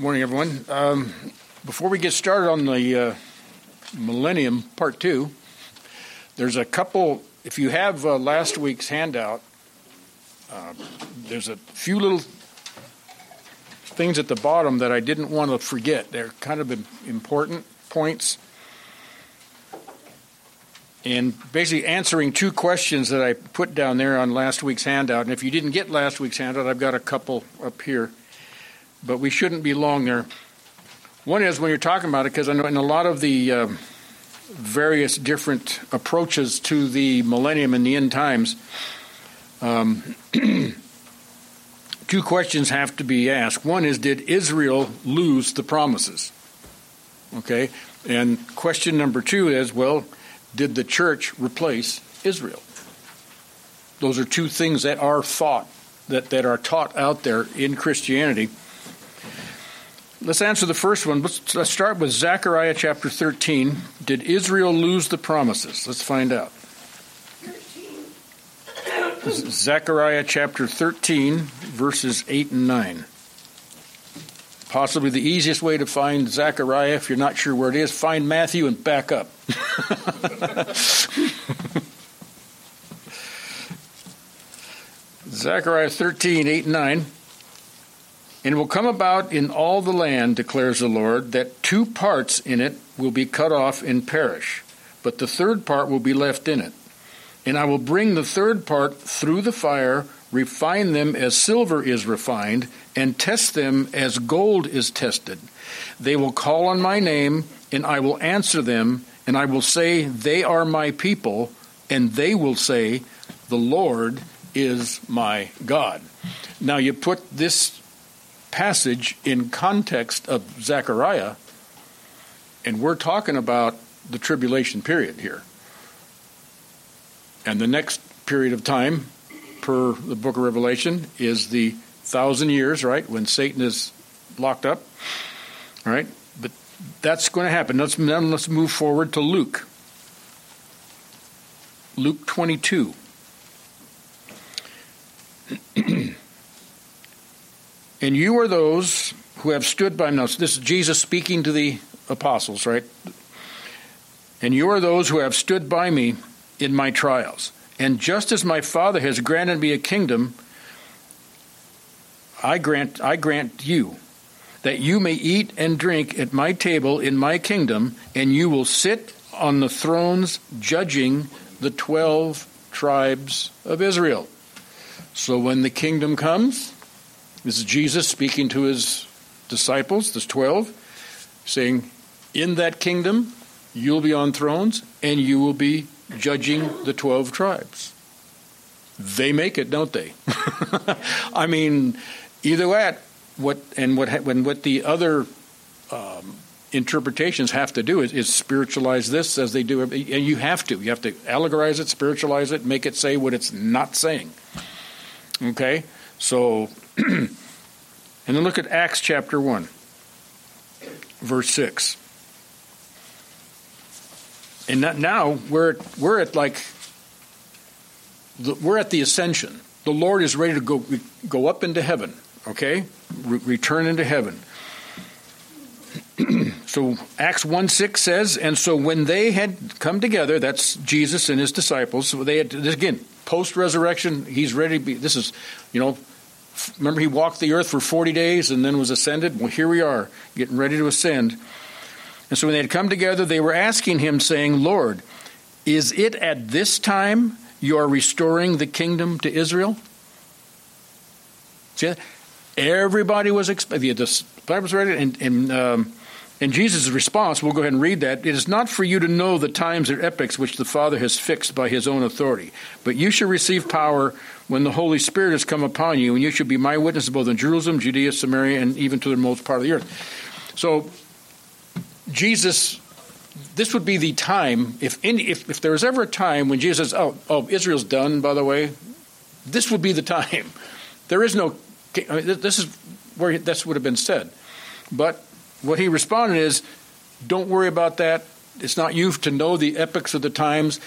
Morning, everyone. Um, before we get started on the uh, Millennium Part 2, there's a couple, if you have uh, last week's handout, uh, there's a few little things at the bottom that I didn't want to forget. They're kind of important points. And basically answering two questions that I put down there on last week's handout. And if you didn't get last week's handout, I've got a couple up here but we shouldn't be long there. One is when you're talking about it, because I know in a lot of the uh, various different approaches to the millennium and the end times, um, two questions have to be asked. One is, did Israel lose the promises? Okay, and question number two is, well, did the church replace Israel? Those are two things that are thought that, that are taught out there in Christianity. Let's answer the first one. Let's, let's start with Zechariah chapter 13. Did Israel lose the promises? Let's find out. Zechariah chapter 13, verses 8 and 9. Possibly the easiest way to find Zechariah, if you're not sure where it is, find Matthew and back up. Zechariah 13, 8 and 9. And it will come about in all the land, declares the Lord, that two parts in it will be cut off and perish, but the third part will be left in it. And I will bring the third part through the fire, refine them as silver is refined, and test them as gold is tested. They will call on my name, and I will answer them, and I will say, They are my people, and they will say, The Lord is my God. Now you put this passage in context of Zechariah, and we're talking about the tribulation period here. And the next period of time, per the book of Revelation, is the thousand years, right, when Satan is locked up. All right, but that's going to happen. Let's, then let's move forward to Luke. Luke 22. And you are those who have stood by now. This is Jesus speaking to the apostles, right? And you are those who have stood by me in my trials. And just as my Father has granted me a kingdom, I grant I grant you that you may eat and drink at my table in my kingdom, and you will sit on the thrones judging the twelve tribes of Israel. So when the kingdom comes, this is Jesus speaking to his disciples, the 12, saying, In that kingdom, you'll be on thrones and you will be judging the 12 tribes. They make it, don't they? I mean, either way, what and what when what the other um, interpretations have to do is, is, spiritualize this as they do, and you have to. You have to allegorize it, spiritualize it, make it say what it's not saying. Okay, so and then look at Acts chapter 1, verse 6. And now we're, we're at like, we're at the ascension. The Lord is ready to go, go up into heaven, okay? Re- return into heaven. so Acts 1 6 says, And so when they had come together, that's Jesus and his disciples, so they had, again, post resurrection, he's ready to be, this is, you know, Remember, he walked the earth for 40 days and then was ascended? Well, here we are, getting ready to ascend. And so when they had come together, they were asking him, saying, Lord, is it at this time you are restoring the kingdom to Israel? See, everybody was expecting. The disciples read it, and, and um, and Jesus' response, we'll go ahead and read that. It is not for you to know the times or epochs which the Father has fixed by his own authority, but you shall receive power when the Holy Spirit has come upon you, and you shall be my witnesses both in Jerusalem, Judea, Samaria, and even to the most part of the earth. So, Jesus, this would be the time, if, any, if, if there was ever a time when Jesus says, oh, oh, Israel's done, by the way, this would be the time. There is no, I mean, this is where this would have been said. But what he responded is, don't worry about that. It's not you to know the epochs of the times.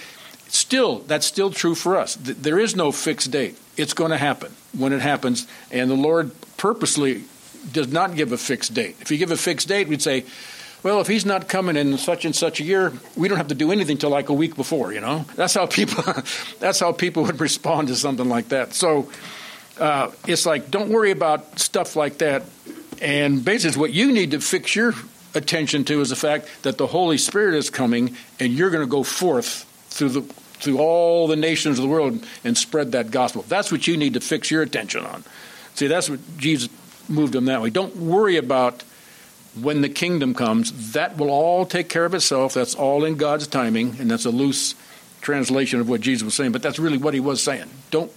Still, that's still true for us. There is no fixed date. It's going to happen when it happens. And the Lord purposely does not give a fixed date. If you give a fixed date, we'd say, well, if he's not coming in such and such a year, we don't have to do anything till like a week before. You know, that's how people that's how people would respond to something like that. So uh, it's like don't worry about stuff like that. And basically, what you need to fix your attention to is the fact that the Holy Spirit is coming, and you're going to go forth through the through all the nations of the world and spread that gospel. That's what you need to fix your attention on. See, that's what Jesus moved them that way. Don't worry about when the kingdom comes, that will all take care of itself. That's all in God's timing, and that's a loose translation of what Jesus was saying, but that's really what he was saying. Don't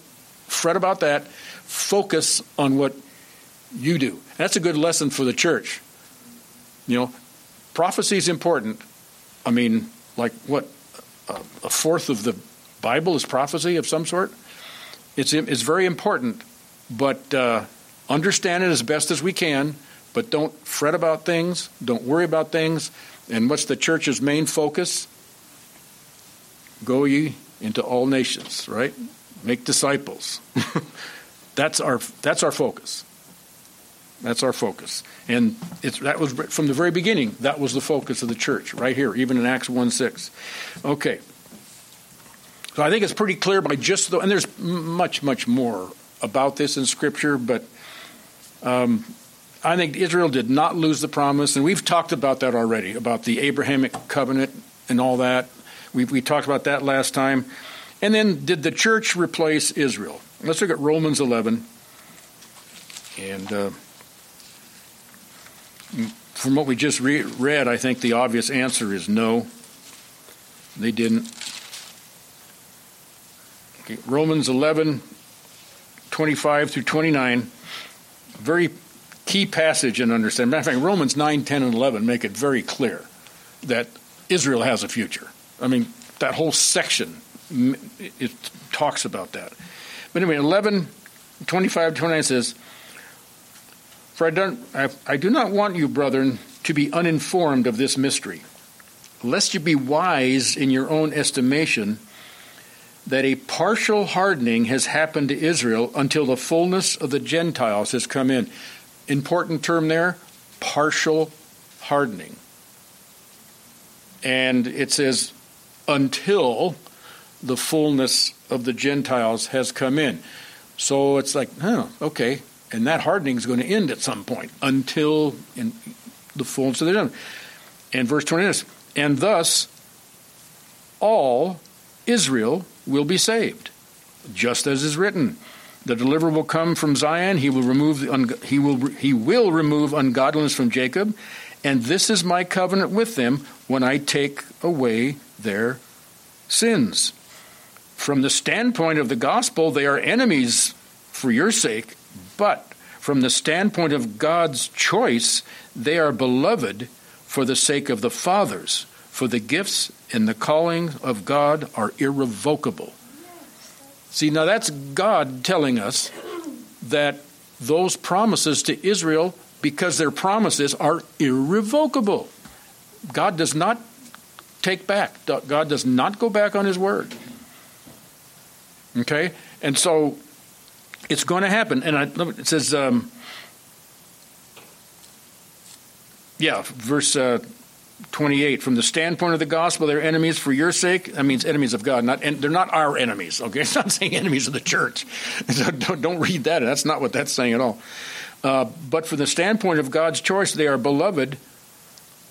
fret about that. Focus on what you do. That's a good lesson for the church. You know, prophecy is important. I mean, like what? A fourth of the Bible is prophecy of some sort? It's, it's very important, but uh, understand it as best as we can but don't fret about things, don't worry about things. And what's the church's main focus? Go ye into all nations, right? Make disciples. that's our that's our focus. That's our focus. And it's that was from the very beginning, that was the focus of the church, right here, even in Acts 1 6. Okay. So I think it's pretty clear by just the, and there's much, much more about this in Scripture, but um, I think Israel did not lose the promise, and we've talked about that already, about the Abrahamic covenant and all that. We, we talked about that last time. And then, did the church replace Israel? Let's look at Romans 11. And uh, from what we just re- read, I think the obvious answer is no, they didn't. Okay, Romans 11, 25 through 29, very key passage and understanding. Matter of fact, Romans 9, 10, and 11 make it very clear that Israel has a future. I mean, that whole section, it talks about that. But anyway, 11, 25, 29 says, For I, don't, I, I do not want you, brethren, to be uninformed of this mystery, lest you be wise in your own estimation that a partial hardening has happened to Israel until the fullness of the Gentiles has come in important term there partial hardening. And it says, until the fullness of the Gentiles has come in. So it's like, oh, okay. And that hardening is going to end at some point until the fullness of the Gentiles. And verse 20 is, and thus all Israel will be saved, just as is written. The deliverer will come from Zion. He will remove the, he will he will remove ungodliness from Jacob, and this is my covenant with them when I take away their sins. From the standpoint of the gospel, they are enemies for your sake, but from the standpoint of God's choice, they are beloved for the sake of the fathers. For the gifts and the calling of God are irrevocable. See, now that's God telling us that those promises to Israel, because their promises are irrevocable. God does not take back, God does not go back on his word. Okay? And so it's going to happen. And I, it says, um, yeah, verse uh, 28 from the standpoint of the gospel they're enemies for your sake. That means enemies of god not they're not our enemies okay? It's not saying enemies of the church. So don't, don't, read that. That's not what that's saying at all. Uh, but from the standpoint of god's choice they are beloved.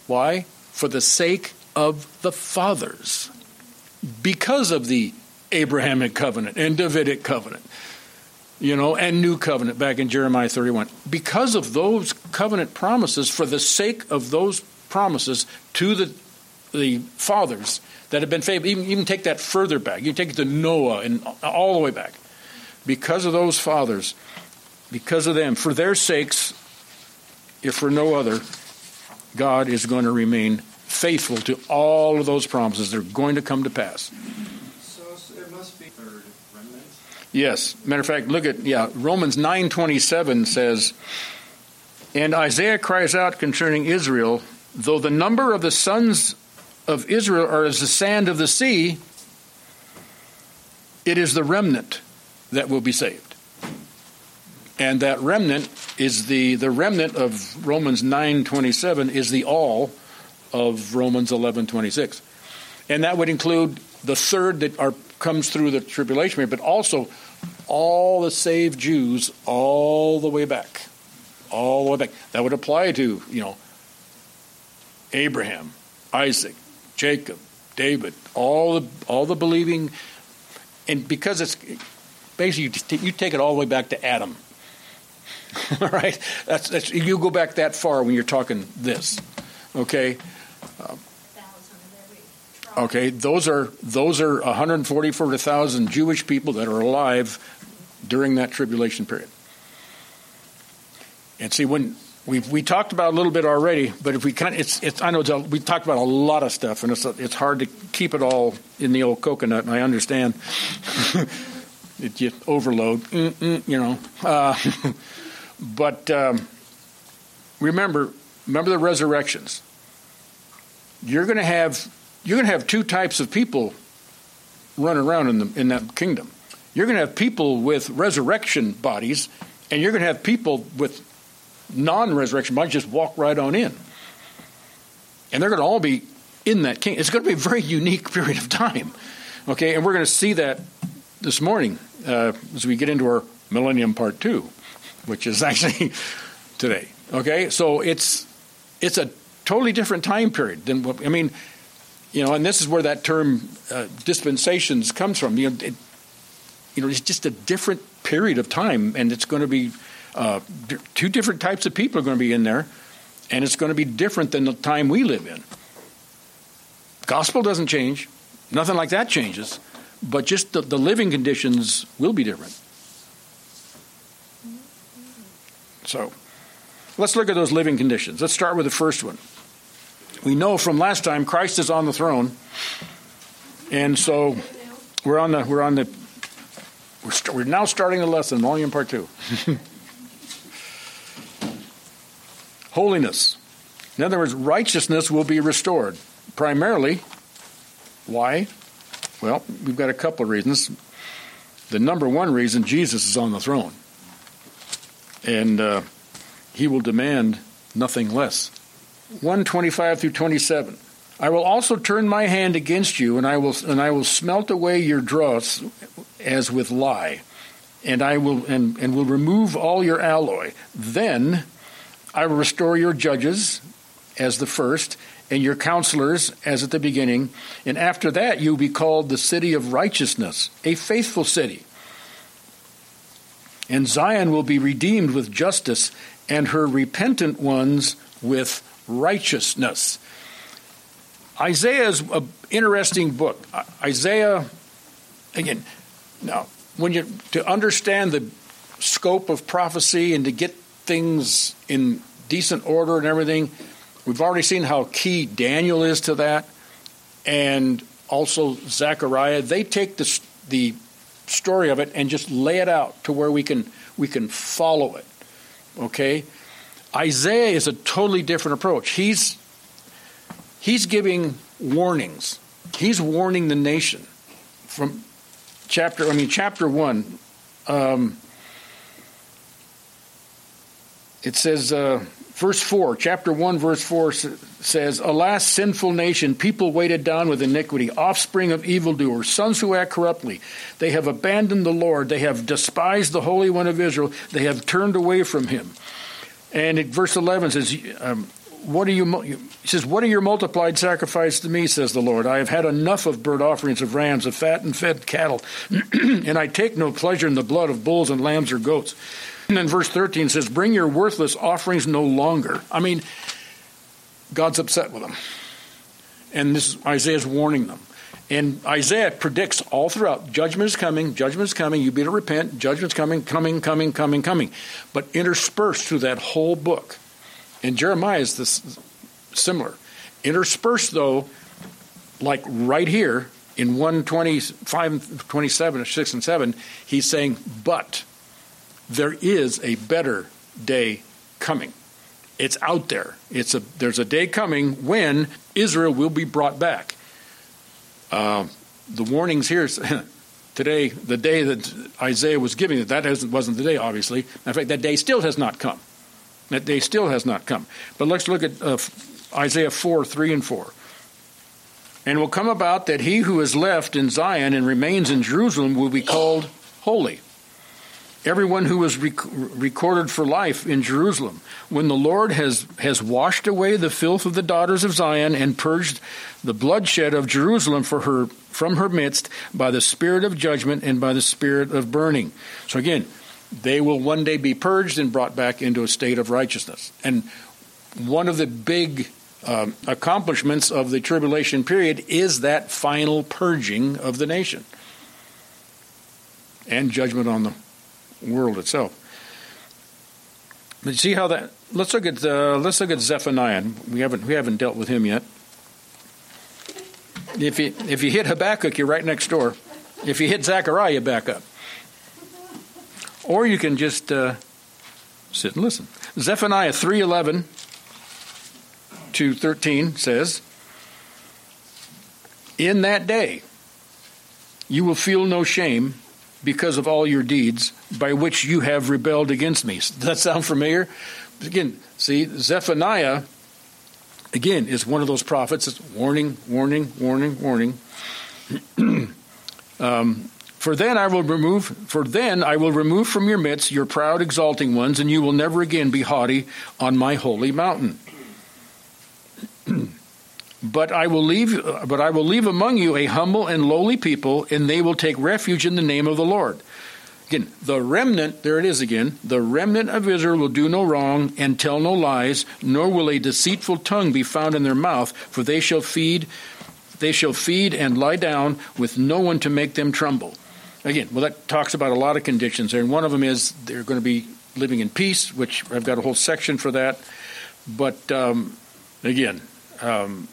Why? For the sake of the fathers. Because of the abrahamic covenant and davidic covenant you know and new covenant back in jeremiah 31 because of those covenant promises for the sake of those promises to the the fathers that have been faithful. Even, even take that further back. You take it to Noah and all the way back. Because of those fathers, because of them, for their sakes, if for no other, God is going to remain faithful to all of those promises. They're going to come to pass. So it must be third remnant. Yes. Matter of fact, look at yeah, Romans nine twenty seven says, and Isaiah cries out concerning Israel Though the number of the sons of Israel are as the sand of the sea, it is the remnant that will be saved. And that remnant is the, the remnant of Romans 9.27 is the all of Romans 11.26. And that would include the third that are, comes through the tribulation period, but also all the saved Jews all the way back. All the way back. That would apply to, you know, Abraham, Isaac, Jacob, David, all the all the believing, and because it's basically you take it all the way back to Adam. all right, that's, that's you go back that far when you're talking this. Okay. Uh, okay, those are those are 144,000 Jewish people that are alive during that tribulation period. And see when we we talked about a little bit already, but if we kind of, it's it's I know a, we talked about a lot of stuff, and it's it's hard to keep it all in the old coconut, and I understand. it just overload, you know. Uh, but um, remember, remember the resurrections. You're going to have you're going to have two types of people running around in the in that kingdom. You're going to have people with resurrection bodies, and you're going to have people with non resurrection bodies just walk right on in. And they're going to all be in that kingdom. It's going to be a very unique period of time. Okay, and we're going to see that this morning uh, as we get into our Millennium Part 2, which is actually today. Okay, so it's it's a totally different time period than what I mean. You know, and this is where that term uh, dispensations comes from. You know, it, you know, it's just a different period of time, and it's going to be uh, two different types of people are going to be in there, and it's going to be different than the time we live in. Gospel doesn't change, nothing like that changes, but just the, the living conditions will be different. So, let's look at those living conditions. Let's start with the first one. We know from last time Christ is on the throne, and so we're on the we're on the we're, we st- we're now starting the lesson, volume part two. holiness. In other words, righteousness will be restored. Primarily, why? Well, we've got a couple of reasons. The number one reason Jesus is on the throne, and uh, he will demand nothing less. 125 through 27. I will also turn my hand against you, and I will and I will smelt away your dross as with lye, and I will and, and will remove all your alloy. Then I will restore your judges as the first, and your counselors as at the beginning. And after that, you will be called the city of righteousness, a faithful city. And Zion will be redeemed with justice, and her repentant ones with righteousness. Isaiah is an interesting book. Isaiah, again, now, when you to understand the scope of prophecy and to get things in decent order and everything. We've already seen how key Daniel is to that, and also Zechariah. They take the the story of it and just lay it out to where we can we can follow it. Okay, Isaiah is a totally different approach. He's he's giving warnings. He's warning the nation from chapter. I mean, chapter one. Um, it says, uh, verse 4, chapter 1, verse 4 says, Alas, sinful nation, people weighted down with iniquity, offspring of evildoers, sons who act corruptly. They have abandoned the Lord. They have despised the Holy One of Israel. They have turned away from him. And verse 11 says, um, what are you, he says, What are your multiplied sacrifices to me, says the Lord? I have had enough of burnt offerings of rams, of fat and fed cattle, and I take no pleasure in the blood of bulls and lambs or goats. And then verse 13 says, Bring your worthless offerings no longer. I mean, God's upset with them. And this Isaiah's warning them. And Isaiah predicts all throughout judgment is coming, judgment is coming, you better repent, judgment's coming, coming, coming, coming, coming. But interspersed through that whole book. And Jeremiah is this similar. Interspersed, though, like right here in 125, 27, 6, and 7, he's saying, But there is a better day coming. It's out there. It's a, there's a day coming when Israel will be brought back. Uh, the warnings here today, the day that Isaiah was giving it, that wasn't the day, obviously. In fact, that day still has not come. That day still has not come. But let's look at uh, Isaiah 4 3 and 4. And will come about that he who is left in Zion and remains in Jerusalem will be called holy. Everyone who was rec- recorded for life in Jerusalem. When the Lord has, has washed away the filth of the daughters of Zion and purged the bloodshed of Jerusalem for her, from her midst by the spirit of judgment and by the spirit of burning. So again, they will one day be purged and brought back into a state of righteousness. And one of the big um, accomplishments of the tribulation period is that final purging of the nation and judgment on the world itself. But see how that? Let's look at uh, let's look at Zephaniah. We haven't we haven't dealt with him yet. If you if you hit Habakkuk, you're right next door. If you hit Zechariah, back up. Or you can just uh, sit and listen. Zephaniah three eleven to 13 says, In that day you will feel no shame because of all your deeds by which you have rebelled against me. Does that sound familiar? Again, see, Zephaniah, again, is one of those prophets. It's warning, warning, warning, warning. um, for then I will remove for then I will remove from your midst your proud exalting ones and you will never again be haughty on my holy mountain. but I will leave but I will leave among you a humble and lowly people and they will take refuge in the name of the Lord. Again, the remnant, there it is again, the remnant of Israel will do no wrong and tell no lies, nor will a deceitful tongue be found in their mouth, for they shall feed they shall feed and lie down with no one to make them tremble. Again, well that talks about a lot of conditions there, and one of them is they're going to be living in peace, which I've got a whole section for that. But um, again, um,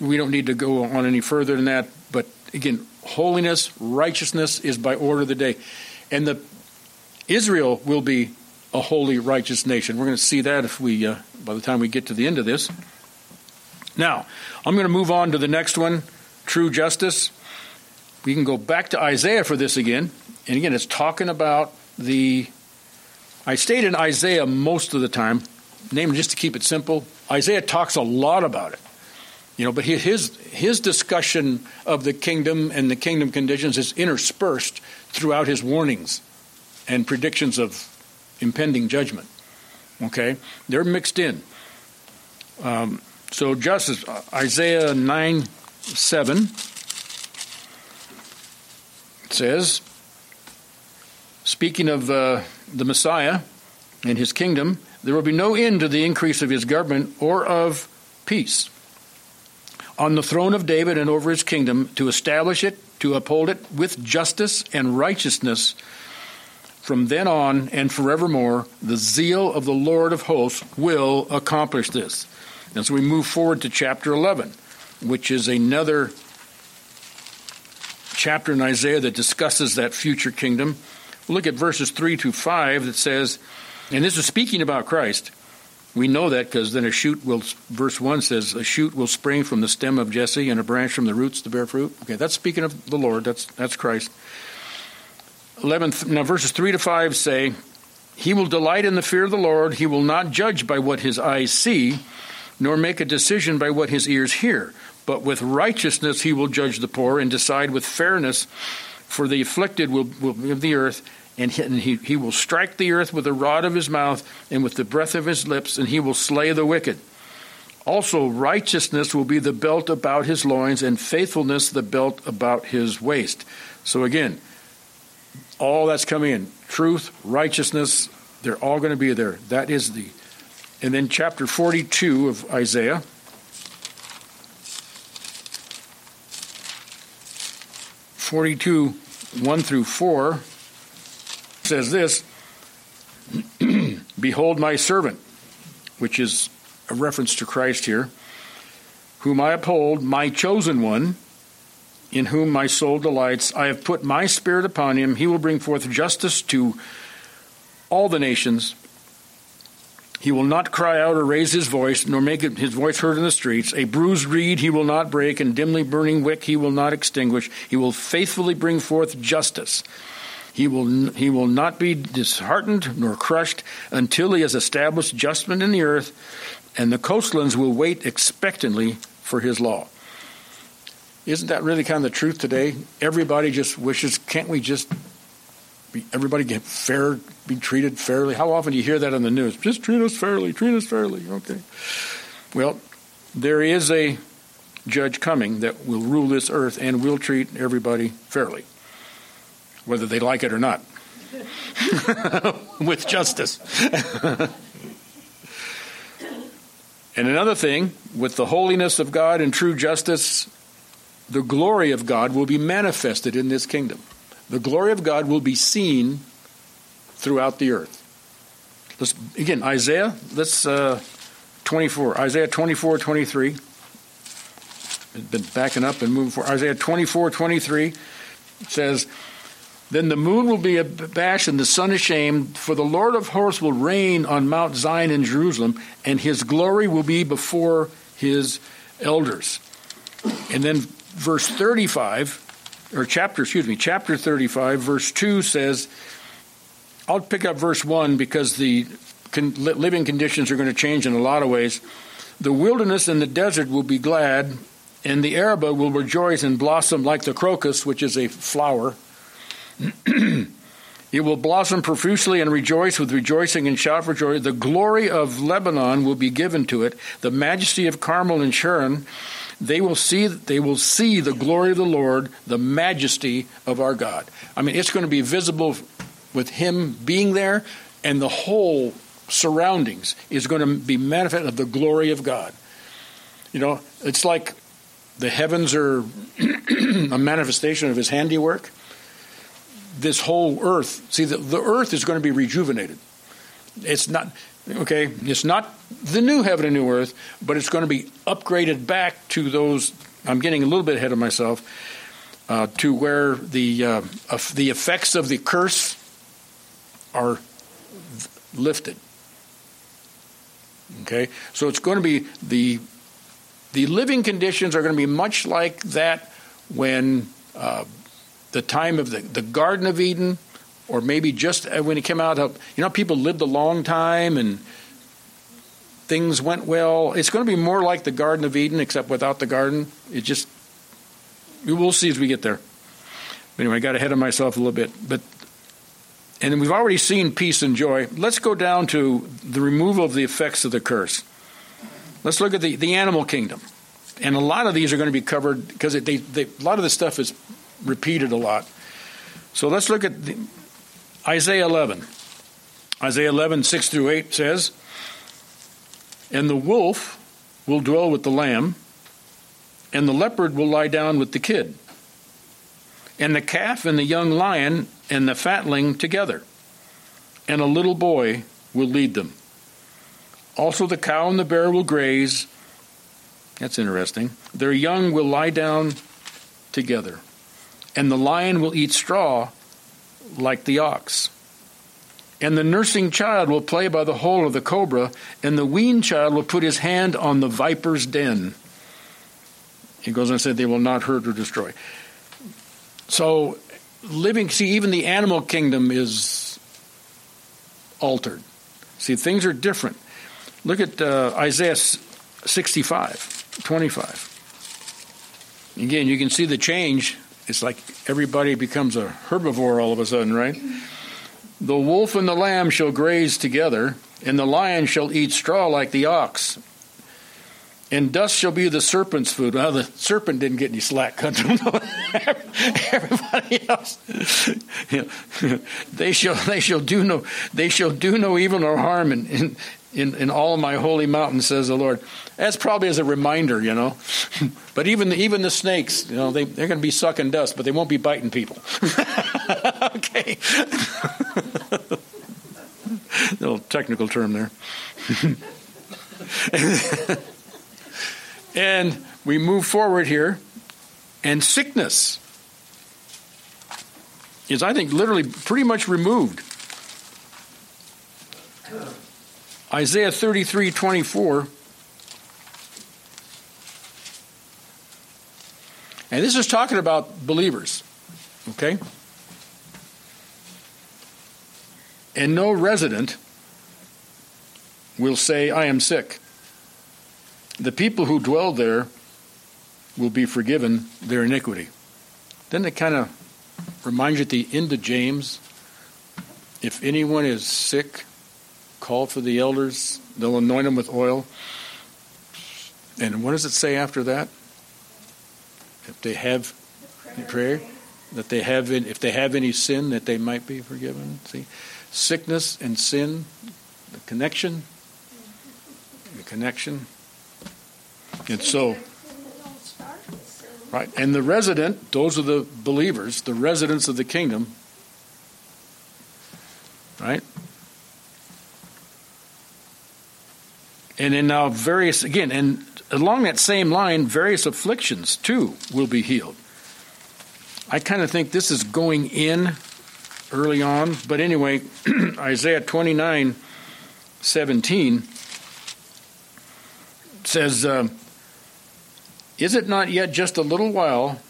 we don't need to go on any further than that. But again, holiness, righteousness is by order of the day, and the Israel will be a holy, righteous nation. We're going to see that if we, uh, by the time we get to the end of this. Now, I'm going to move on to the next one, true justice. We can go back to Isaiah for this again, and again, it's talking about the. I stayed in Isaiah most of the time, name just to keep it simple. Isaiah talks a lot about it. You know, but his his discussion of the kingdom and the kingdom conditions is interspersed throughout his warnings and predictions of impending judgment. Okay, they're mixed in. Um, so, justice Isaiah nine seven says, speaking of uh, the Messiah and his kingdom, there will be no end to the increase of his government or of peace on the throne of David and over his kingdom to establish it, to uphold it with justice and righteousness from then on and forevermore. The zeal of the Lord of hosts will accomplish this. And so we move forward to chapter 11, which is another chapter in Isaiah that discusses that future kingdom. Look at verses 3 to 5 that says, and this is speaking about Christ. We know that because then a shoot will, verse 1 says, a shoot will spring from the stem of Jesse and a branch from the roots to bear fruit. Okay, that's speaking of the Lord. That's, that's Christ. 11, now verses 3 to 5 say, He will delight in the fear of the Lord. He will not judge by what his eyes see, nor make a decision by what his ears hear. But with righteousness he will judge the poor and decide with fairness for the afflicted will, will of the earth and he, he will strike the earth with the rod of his mouth and with the breath of his lips, and he will slay the wicked. Also, righteousness will be the belt about his loins, and faithfulness the belt about his waist. So, again, all that's coming in truth, righteousness, they're all going to be there. That is the. And then, chapter 42 of Isaiah. Forty-two, one through four says this Behold my servant, which is a reference to Christ here, whom I uphold, my chosen one, in whom my soul delights. I have put my spirit upon him. He will bring forth justice to all the nations. He will not cry out or raise his voice, nor make his voice heard in the streets. A bruised reed he will not break, and dimly burning wick he will not extinguish. He will faithfully bring forth justice. He will, he will not be disheartened nor crushed until he has established judgment in the earth, and the coastlands will wait expectantly for his law. Isn't that really kind of the truth today? Everybody just wishes, can't we just be, everybody get fair, be treated fairly? How often do you hear that on the news? Just treat us fairly, treat us fairly. Okay. Well, there is a judge coming that will rule this earth and will treat everybody fairly whether they like it or not, with justice. and another thing, with the holiness of God and true justice, the glory of God will be manifested in this kingdom. The glory of God will be seen throughout the earth. Let's again Isaiah. Let's uh, 24. Isaiah 24, 23. Been backing up and moving forward. Isaiah 24, 23 says, then the moon will be abashed and the sun ashamed, for the Lord of hosts will reign on Mount Zion in Jerusalem, and his glory will be before his elders. And then verse 35, or chapter, excuse me, chapter 35, verse 2 says, I'll pick up verse 1 because the living conditions are going to change in a lot of ways. The wilderness and the desert will be glad, and the Arabah will rejoice and blossom like the crocus, which is a flower it will blossom profusely and rejoice with rejoicing and shout for joy. The glory of Lebanon will be given to it, the majesty of Carmel and Sharon. They will see they will see the glory of the Lord, the majesty of our God. I mean, it's going to be visible with him being there and the whole surroundings is going to be manifest of the glory of God. You know, it's like the heavens are a manifestation of his handiwork this whole earth. See, the, the earth is going to be rejuvenated. It's not, okay, it's not the new heaven and new earth, but it's going to be upgraded back to those. I'm getting a little bit ahead of myself. Uh, to where the uh, the effects of the curse are lifted. Okay, so it's going to be the the living conditions are going to be much like that when uh, the time of the, the Garden of Eden, or maybe just uh, when it came out of, you know, people lived a long time and things went well. It's going to be more like the Garden of Eden, except without the garden. It just, we'll see as we get there. Anyway, I got ahead of myself a little bit. But, and we've already seen peace and joy. Let's go down to the removal of the effects of the curse. Let's look at the, the animal kingdom. And a lot of these are going to be covered because they, they, a lot of this stuff is repeated a lot. So let's look at the, Isaiah 11. Isaiah 11, 6 through 8 says, And the wolf will dwell with the lamb, and the leopard will lie down with the kid, and the calf and the young lion and the fatling together, and a little boy will lead them. Also, the cow and the bear will graze. That's interesting. Their young will lie down together and the lion will eat straw like the ox. And the nursing child will play by the hole of the cobra, and the weaned child will put his hand on the viper's den. He goes on and said, They will not hurt or destroy. So, living, see, even the animal kingdom is altered. See, things are different. Look at uh, Isaiah 65, 25. Again, you can see the change it's like everybody becomes a herbivore all of a sudden, right? The wolf and the lamb shall graze together, and the lion shall eat straw like the ox. And dust shall be the serpent's food. Well, the serpent didn't get any slack. Cut to everybody else, they shall they shall do no they shall do no evil nor harm in, in, in, in all my holy mountain, says the Lord. That's probably as a reminder, you know. but even the, even the snakes, you know, they, they're going to be sucking dust, but they won't be biting people. okay. little technical term there. and we move forward here, and sickness is, I think, literally pretty much removed. Isaiah 33 24. And this is talking about believers, okay? And no resident will say, I am sick. The people who dwell there will be forgiven their iniquity. Doesn't it kind of remind you at the end of James? If anyone is sick, call for the elders, they'll anoint them with oil. And what does it say after that? If they have the prayer, that they have if they have any sin that they might be forgiven. See, sickness and sin, the connection, the connection, and so. Right, and the resident, those are the believers, the residents of the kingdom. Right, and then now various again, and along that same line, various afflictions too will be healed. I kind of think this is going in early on, but anyway, Isaiah 29 17 says, uh, Is it not yet just a little while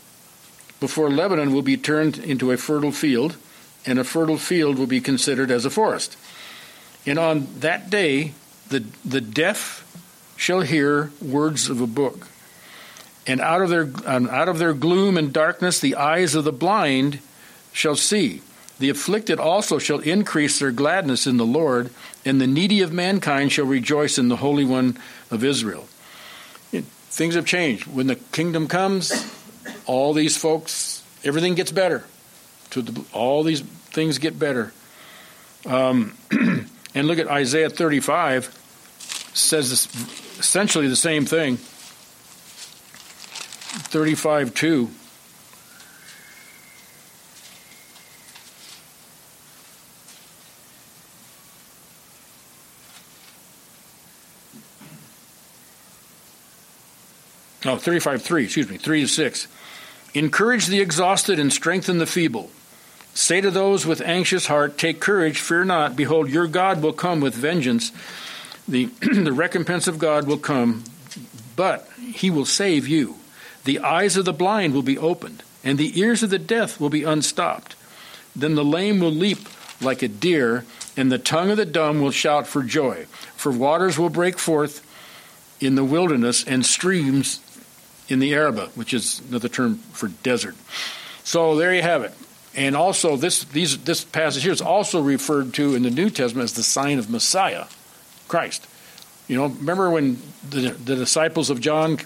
before Lebanon will be turned into a fertile field, and a fertile field will be considered as a forest? And on that day, the, the deaf shall hear words of a book. And out of their out of their gloom and darkness the eyes of the blind shall see. The afflicted also shall increase their gladness in the Lord, and the needy of mankind shall rejoice in the Holy One of Israel. Things have changed. When the kingdom comes, all these folks, everything gets better. To all these things get better. Um, and look at Isaiah 35 says this, essentially the same thing. 35 2. Oh, 35 3, excuse me, 3 to 6. Encourage the exhausted and strengthen the feeble. Say to those with anxious heart, Take courage, fear not. Behold, your God will come with vengeance the, the recompense of God will come, but he will save you. The eyes of the blind will be opened, and the ears of the deaf will be unstopped. Then the lame will leap like a deer, and the tongue of the dumb will shout for joy. For waters will break forth in the wilderness, and streams in the Arabah, which is another term for desert. So there you have it. And also, this, these, this passage here is also referred to in the New Testament as the sign of Messiah. Christ. You know, remember when the, the disciples of John,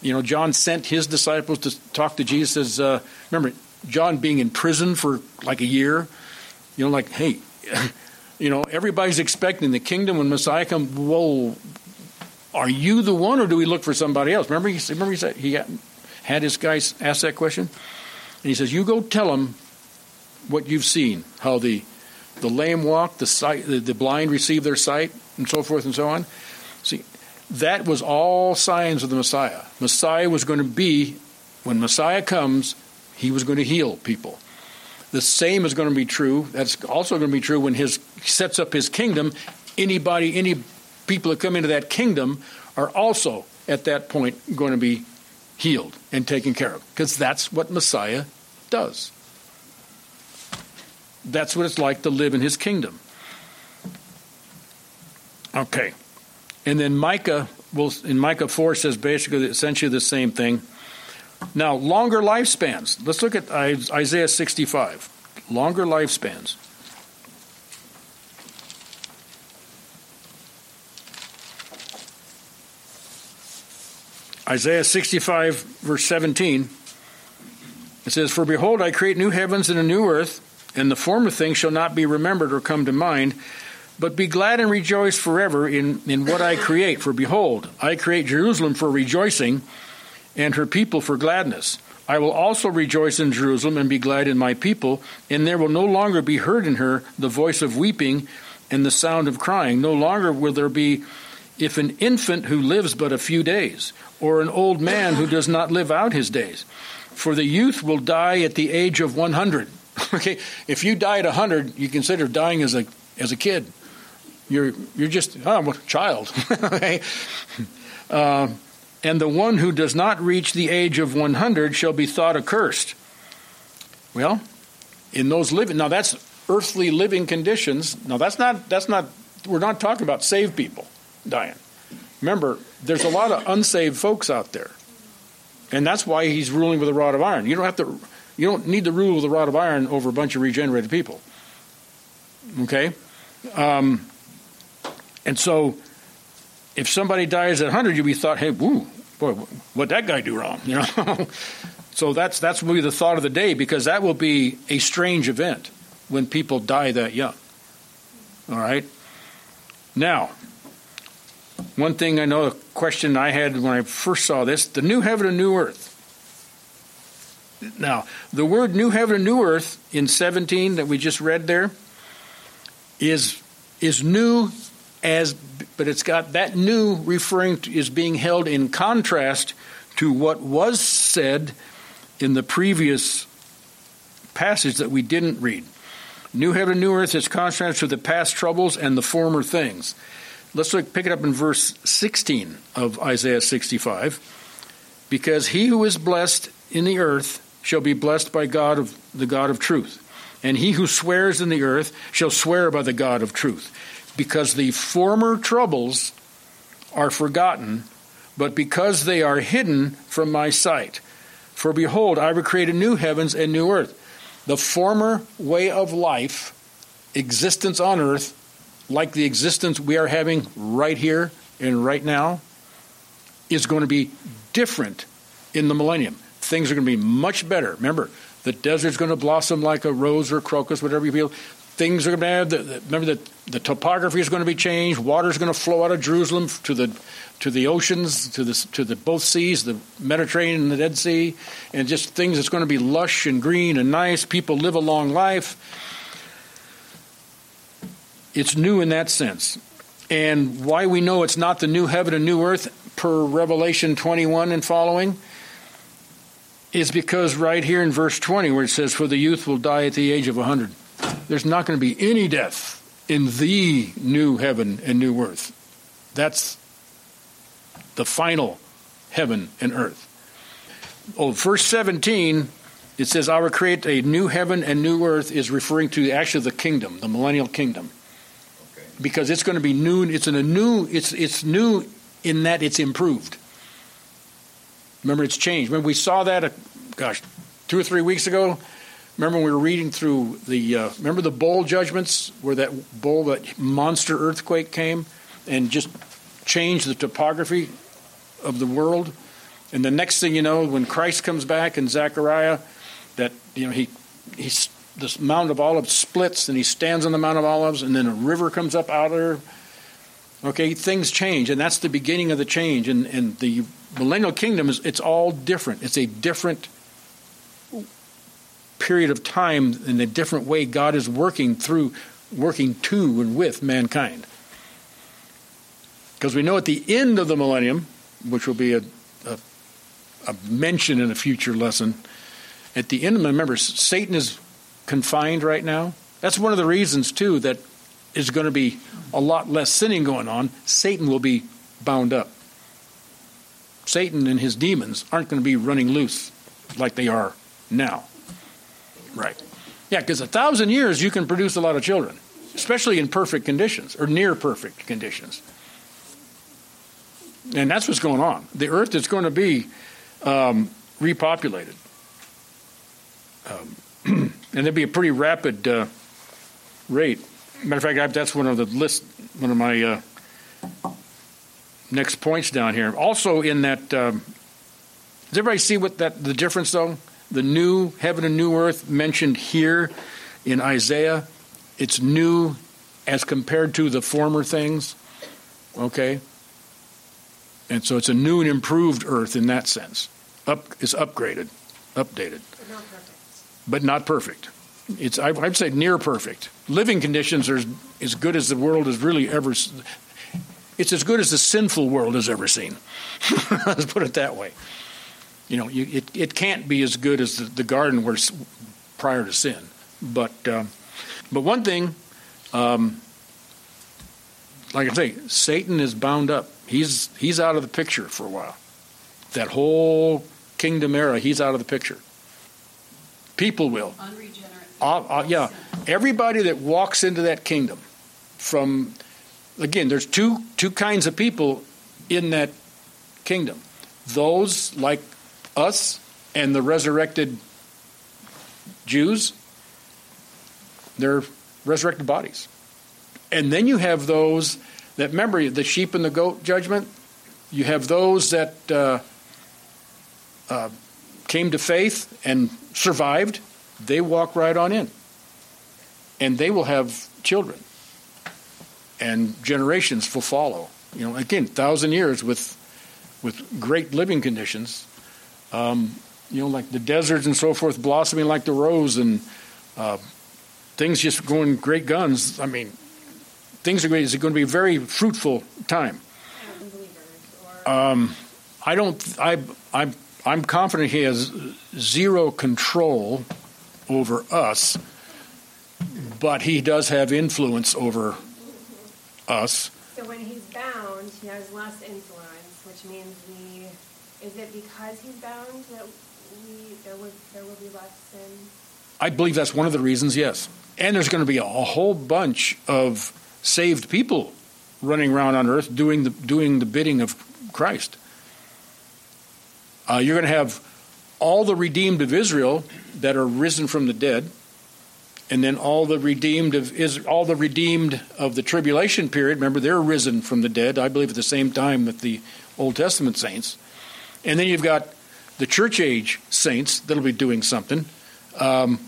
you know, John sent his disciples to talk to Jesus. Uh, remember, John being in prison for like a year. You know, like, hey, you know, everybody's expecting the kingdom when Messiah comes. Whoa, are you the one, or do we look for somebody else? Remember, he, remember he said he had his guys ask that question, and he says, "You go tell them what you've seen, how the the lame walk, the sight, the, the blind receive their sight, and so forth and so on. See, that was all signs of the Messiah. Messiah was going to be, when Messiah comes, he was going to heal people. The same is going to be true. That's also going to be true when his sets up his kingdom. Anybody, any people that come into that kingdom are also at that point going to be healed and taken care of because that's what Messiah does. That's what it's like to live in his kingdom. Okay. And then Micah will in Micah 4 says basically essentially the same thing. Now, longer lifespans. Let's look at Isaiah 65. Longer lifespans. Isaiah 65, verse 17. It says, For behold, I create new heavens and a new earth, and the former things shall not be remembered or come to mind. But be glad and rejoice forever in, in what I create. For behold, I create Jerusalem for rejoicing, and her people for gladness. I will also rejoice in Jerusalem and be glad in my people, and there will no longer be heard in her the voice of weeping and the sound of crying. No longer will there be if an infant who lives but a few days, or an old man who does not live out his days. For the youth will die at the age of 100. okay, if you die at 100, you consider dying as a, as a kid. You're, you're just, oh, a child. uh, and the one who does not reach the age of 100 shall be thought accursed. Well, in those living, now that's earthly living conditions. Now that's not, that's not, we're not talking about saved people dying. Remember, there's a lot of unsaved folks out there. And that's why he's ruling with a rod of iron. You don't have to, you don't need to rule with a rod of iron over a bunch of regenerated people. Okay? Um, and so, if somebody dies at 100, you'll be thought, hey, woo, boy, what that guy do wrong? You know? so that's that's will be the thought of the day because that will be a strange event when people die that young. All right. Now, one thing I know, a question I had when I first saw this: the new heaven and new earth. Now, the word new heaven and new earth in 17 that we just read there is is new as but it's got that new referring to is being held in contrast to what was said in the previous passage that we didn't read. New heaven, and new earth is contrast to the past troubles and the former things. Let's look, pick it up in verse 16 of Isaiah 65. Because he who is blessed in the earth shall be blessed by God of the God of truth, and he who swears in the earth shall swear by the God of truth because the former troubles are forgotten, but because they are hidden from my sight. For behold, I will create a new heavens and new earth. The former way of life, existence on earth, like the existence we are having right here and right now, is going to be different in the millennium. Things are going to be much better. Remember, the desert's going to blossom like a rose or crocus, whatever you feel things are going to have. The, remember that the topography is going to be changed. Water is going to flow out of Jerusalem to the to the oceans, to the to the both seas, the Mediterranean and the Dead Sea, and just things that's going to be lush and green and nice. People live a long life. It's new in that sense. And why we know it's not the new heaven and new earth per Revelation 21 and following is because right here in verse 20 where it says, For the youth will die at the age of 100 there's not going to be any death in the new heaven and new earth. That's the final heaven and earth. Oh, verse 17, it says, I will create a new heaven and new earth, is referring to actually the kingdom, the millennial kingdom. Because it's going to be new, it's in a new, it's, it's new in that it's improved. Remember, it's changed. Remember, we saw that, uh, gosh, two or three weeks ago Remember we were reading through the uh, remember the bowl judgments where that bowl that monster earthquake came and just changed the topography of the world. And the next thing you know, when Christ comes back in Zechariah, that you know he he's this Mount of Olives splits and he stands on the Mount of Olives and then a river comes up out of there. Okay, things change, and that's the beginning of the change. And, and the millennial kingdom is it's all different. It's a different period of time in a different way God is working through, working to and with mankind. Because we know at the end of the millennium, which will be a, a, a mention in a future lesson, at the end of remember, Satan is confined right now. That's one of the reasons, too, that is going to be a lot less sinning going on. Satan will be bound up. Satan and his demons aren't going to be running loose like they are now. Right. Yeah, because a thousand years you can produce a lot of children, especially in perfect conditions or near perfect conditions. And that's what's going on. The earth is going to be um, repopulated. Um, and there'll be a pretty rapid uh, rate. Matter of fact, that's one of the list, one of my uh, next points down here. Also, in that, um, does everybody see what that the difference though? the new heaven and new earth mentioned here in Isaiah, it's new as compared to the former things. Okay? And so it's a new and improved earth in that sense. Up is upgraded, updated. But not perfect. It's I'd say near perfect. Living conditions are as good as the world has really ever it's as good as the sinful world has ever seen. Let's put it that way you know, you, it, it can't be as good as the, the garden was prior to sin. But, uh, but one thing, um, like I say, Satan is bound up. He's he's out of the picture for a while. That whole kingdom era, he's out of the picture. People will. Unregenerate. Uh, uh, yeah, everybody that walks into that kingdom, from again, there's two two kinds of people in that kingdom. Those like us and the resurrected Jews, they're resurrected bodies. And then you have those that remember the sheep and the goat judgment. You have those that uh, uh, came to faith and survived. They walk right on in, and they will have children, and generations will follow. You know, again, thousand years with with great living conditions. Um, you know, like the deserts and so forth, blossoming like the rose, and uh, things just going great guns. I mean, things are going, it's going to be a very fruitful time. Um, I don't. I. I'm. I'm confident he has zero control over us, but he does have influence over us. So when he's bound, he has less influence, which means we. Is it because he's bound that we there would there will be less sin? I believe that's one of the reasons. Yes, and there's going to be a whole bunch of saved people running around on earth doing the doing the bidding of Christ. Uh, you're going to have all the redeemed of Israel that are risen from the dead, and then all the redeemed of all the redeemed of the tribulation period. Remember, they're risen from the dead. I believe at the same time with the Old Testament saints, and then you've got the church age saints that'll be doing something. Um,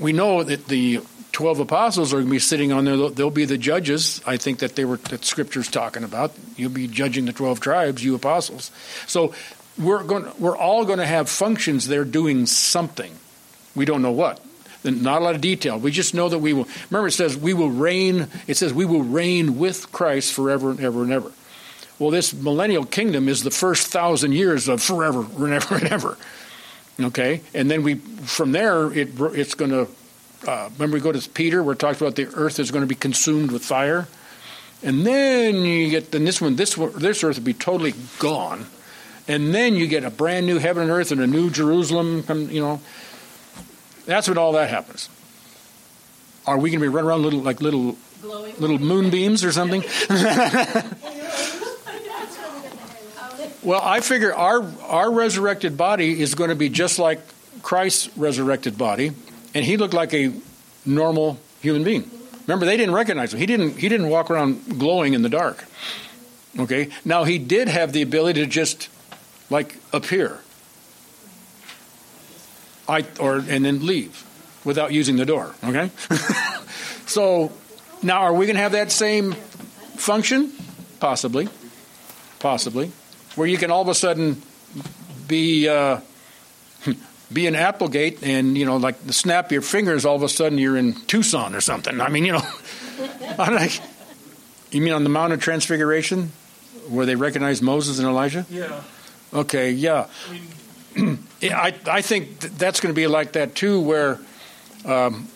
we know that the 12 apostles are going to be sitting on there. They'll be the judges. I think that they were that Scripture's talking about. You'll be judging the 12 tribes, you apostles. So we're going. We're all going to have functions there doing something. We don't know what. Not a lot of detail. We just know that we will. Remember, it says we will reign. It says we will reign with Christ forever and ever and ever. Well, this millennial kingdom is the first thousand years of forever and ever and ever. Okay, and then we from there it it's going to. Uh, remember, we go to Peter where it talks about the earth is going to be consumed with fire, and then you get then this one this this earth will be totally gone, and then you get a brand new heaven and earth and a new Jerusalem. You know, that's when all that happens. Are we going to be running around little like little Glowing. little moonbeams or something? Well, I figure our our resurrected body is going to be just like Christ's resurrected body, and he looked like a normal human being. Remember, they didn't recognize him. He didn't he didn't walk around glowing in the dark. Okay. Now he did have the ability to just like appear, I or and then leave without using the door. Okay. so now, are we going to have that same function? Possibly. Possibly where you can all of a sudden be uh, be in Applegate and you know like snap your fingers, all of a sudden you're in Tucson or something. I mean, you know, I like, you mean on the Mount of Transfiguration where they recognized Moses and Elijah? Yeah. Okay, yeah. I mean, I I think that's going to be like that too, where um,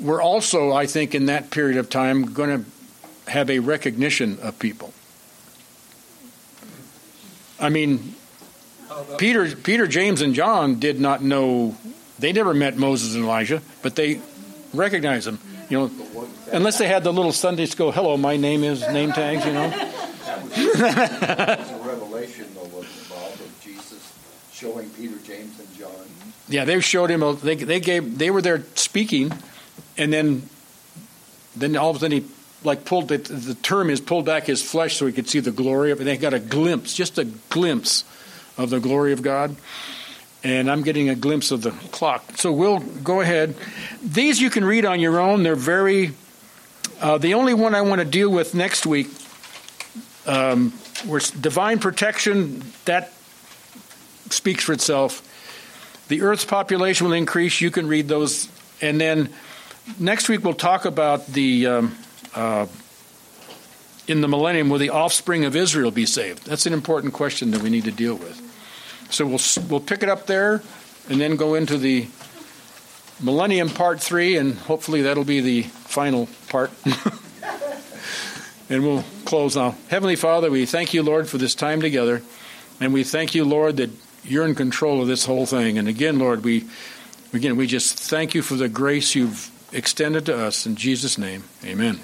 we're also, I think, in that period of time, going to have a recognition of people. I mean, Peter, Peter, James, and John did not know. They never met Moses and Elijah, but they recognized them. You know, unless they had the little Sunday school "Hello, my name is" name tags. You know. It's a revelation, though, wasn't it, Bob, of Jesus showing Peter, James, and John. Yeah, they showed him. They they gave. They were there speaking, and then then all of a sudden he like pulled the, the term is pulled back his flesh so he could see the glory of it. They got a glimpse, just a glimpse of the glory of God. And I'm getting a glimpse of the clock. So we'll go ahead. These you can read on your own. They're very. Uh, the only one I want to deal with next week, um, was divine protection. That speaks for itself. The Earth's population will increase. You can read those, and then next week we'll talk about the um, uh, in the millennium will the offspring of Israel be saved? That's an important question that we need to deal with. So we'll we'll pick it up there, and then go into the millennium part three, and hopefully that'll be the final part. And we'll close now. Heavenly Father, we thank you, Lord, for this time together. And we thank you, Lord, that you're in control of this whole thing. And again, Lord, we again we just thank you for the grace you've extended to us in Jesus' name. Amen.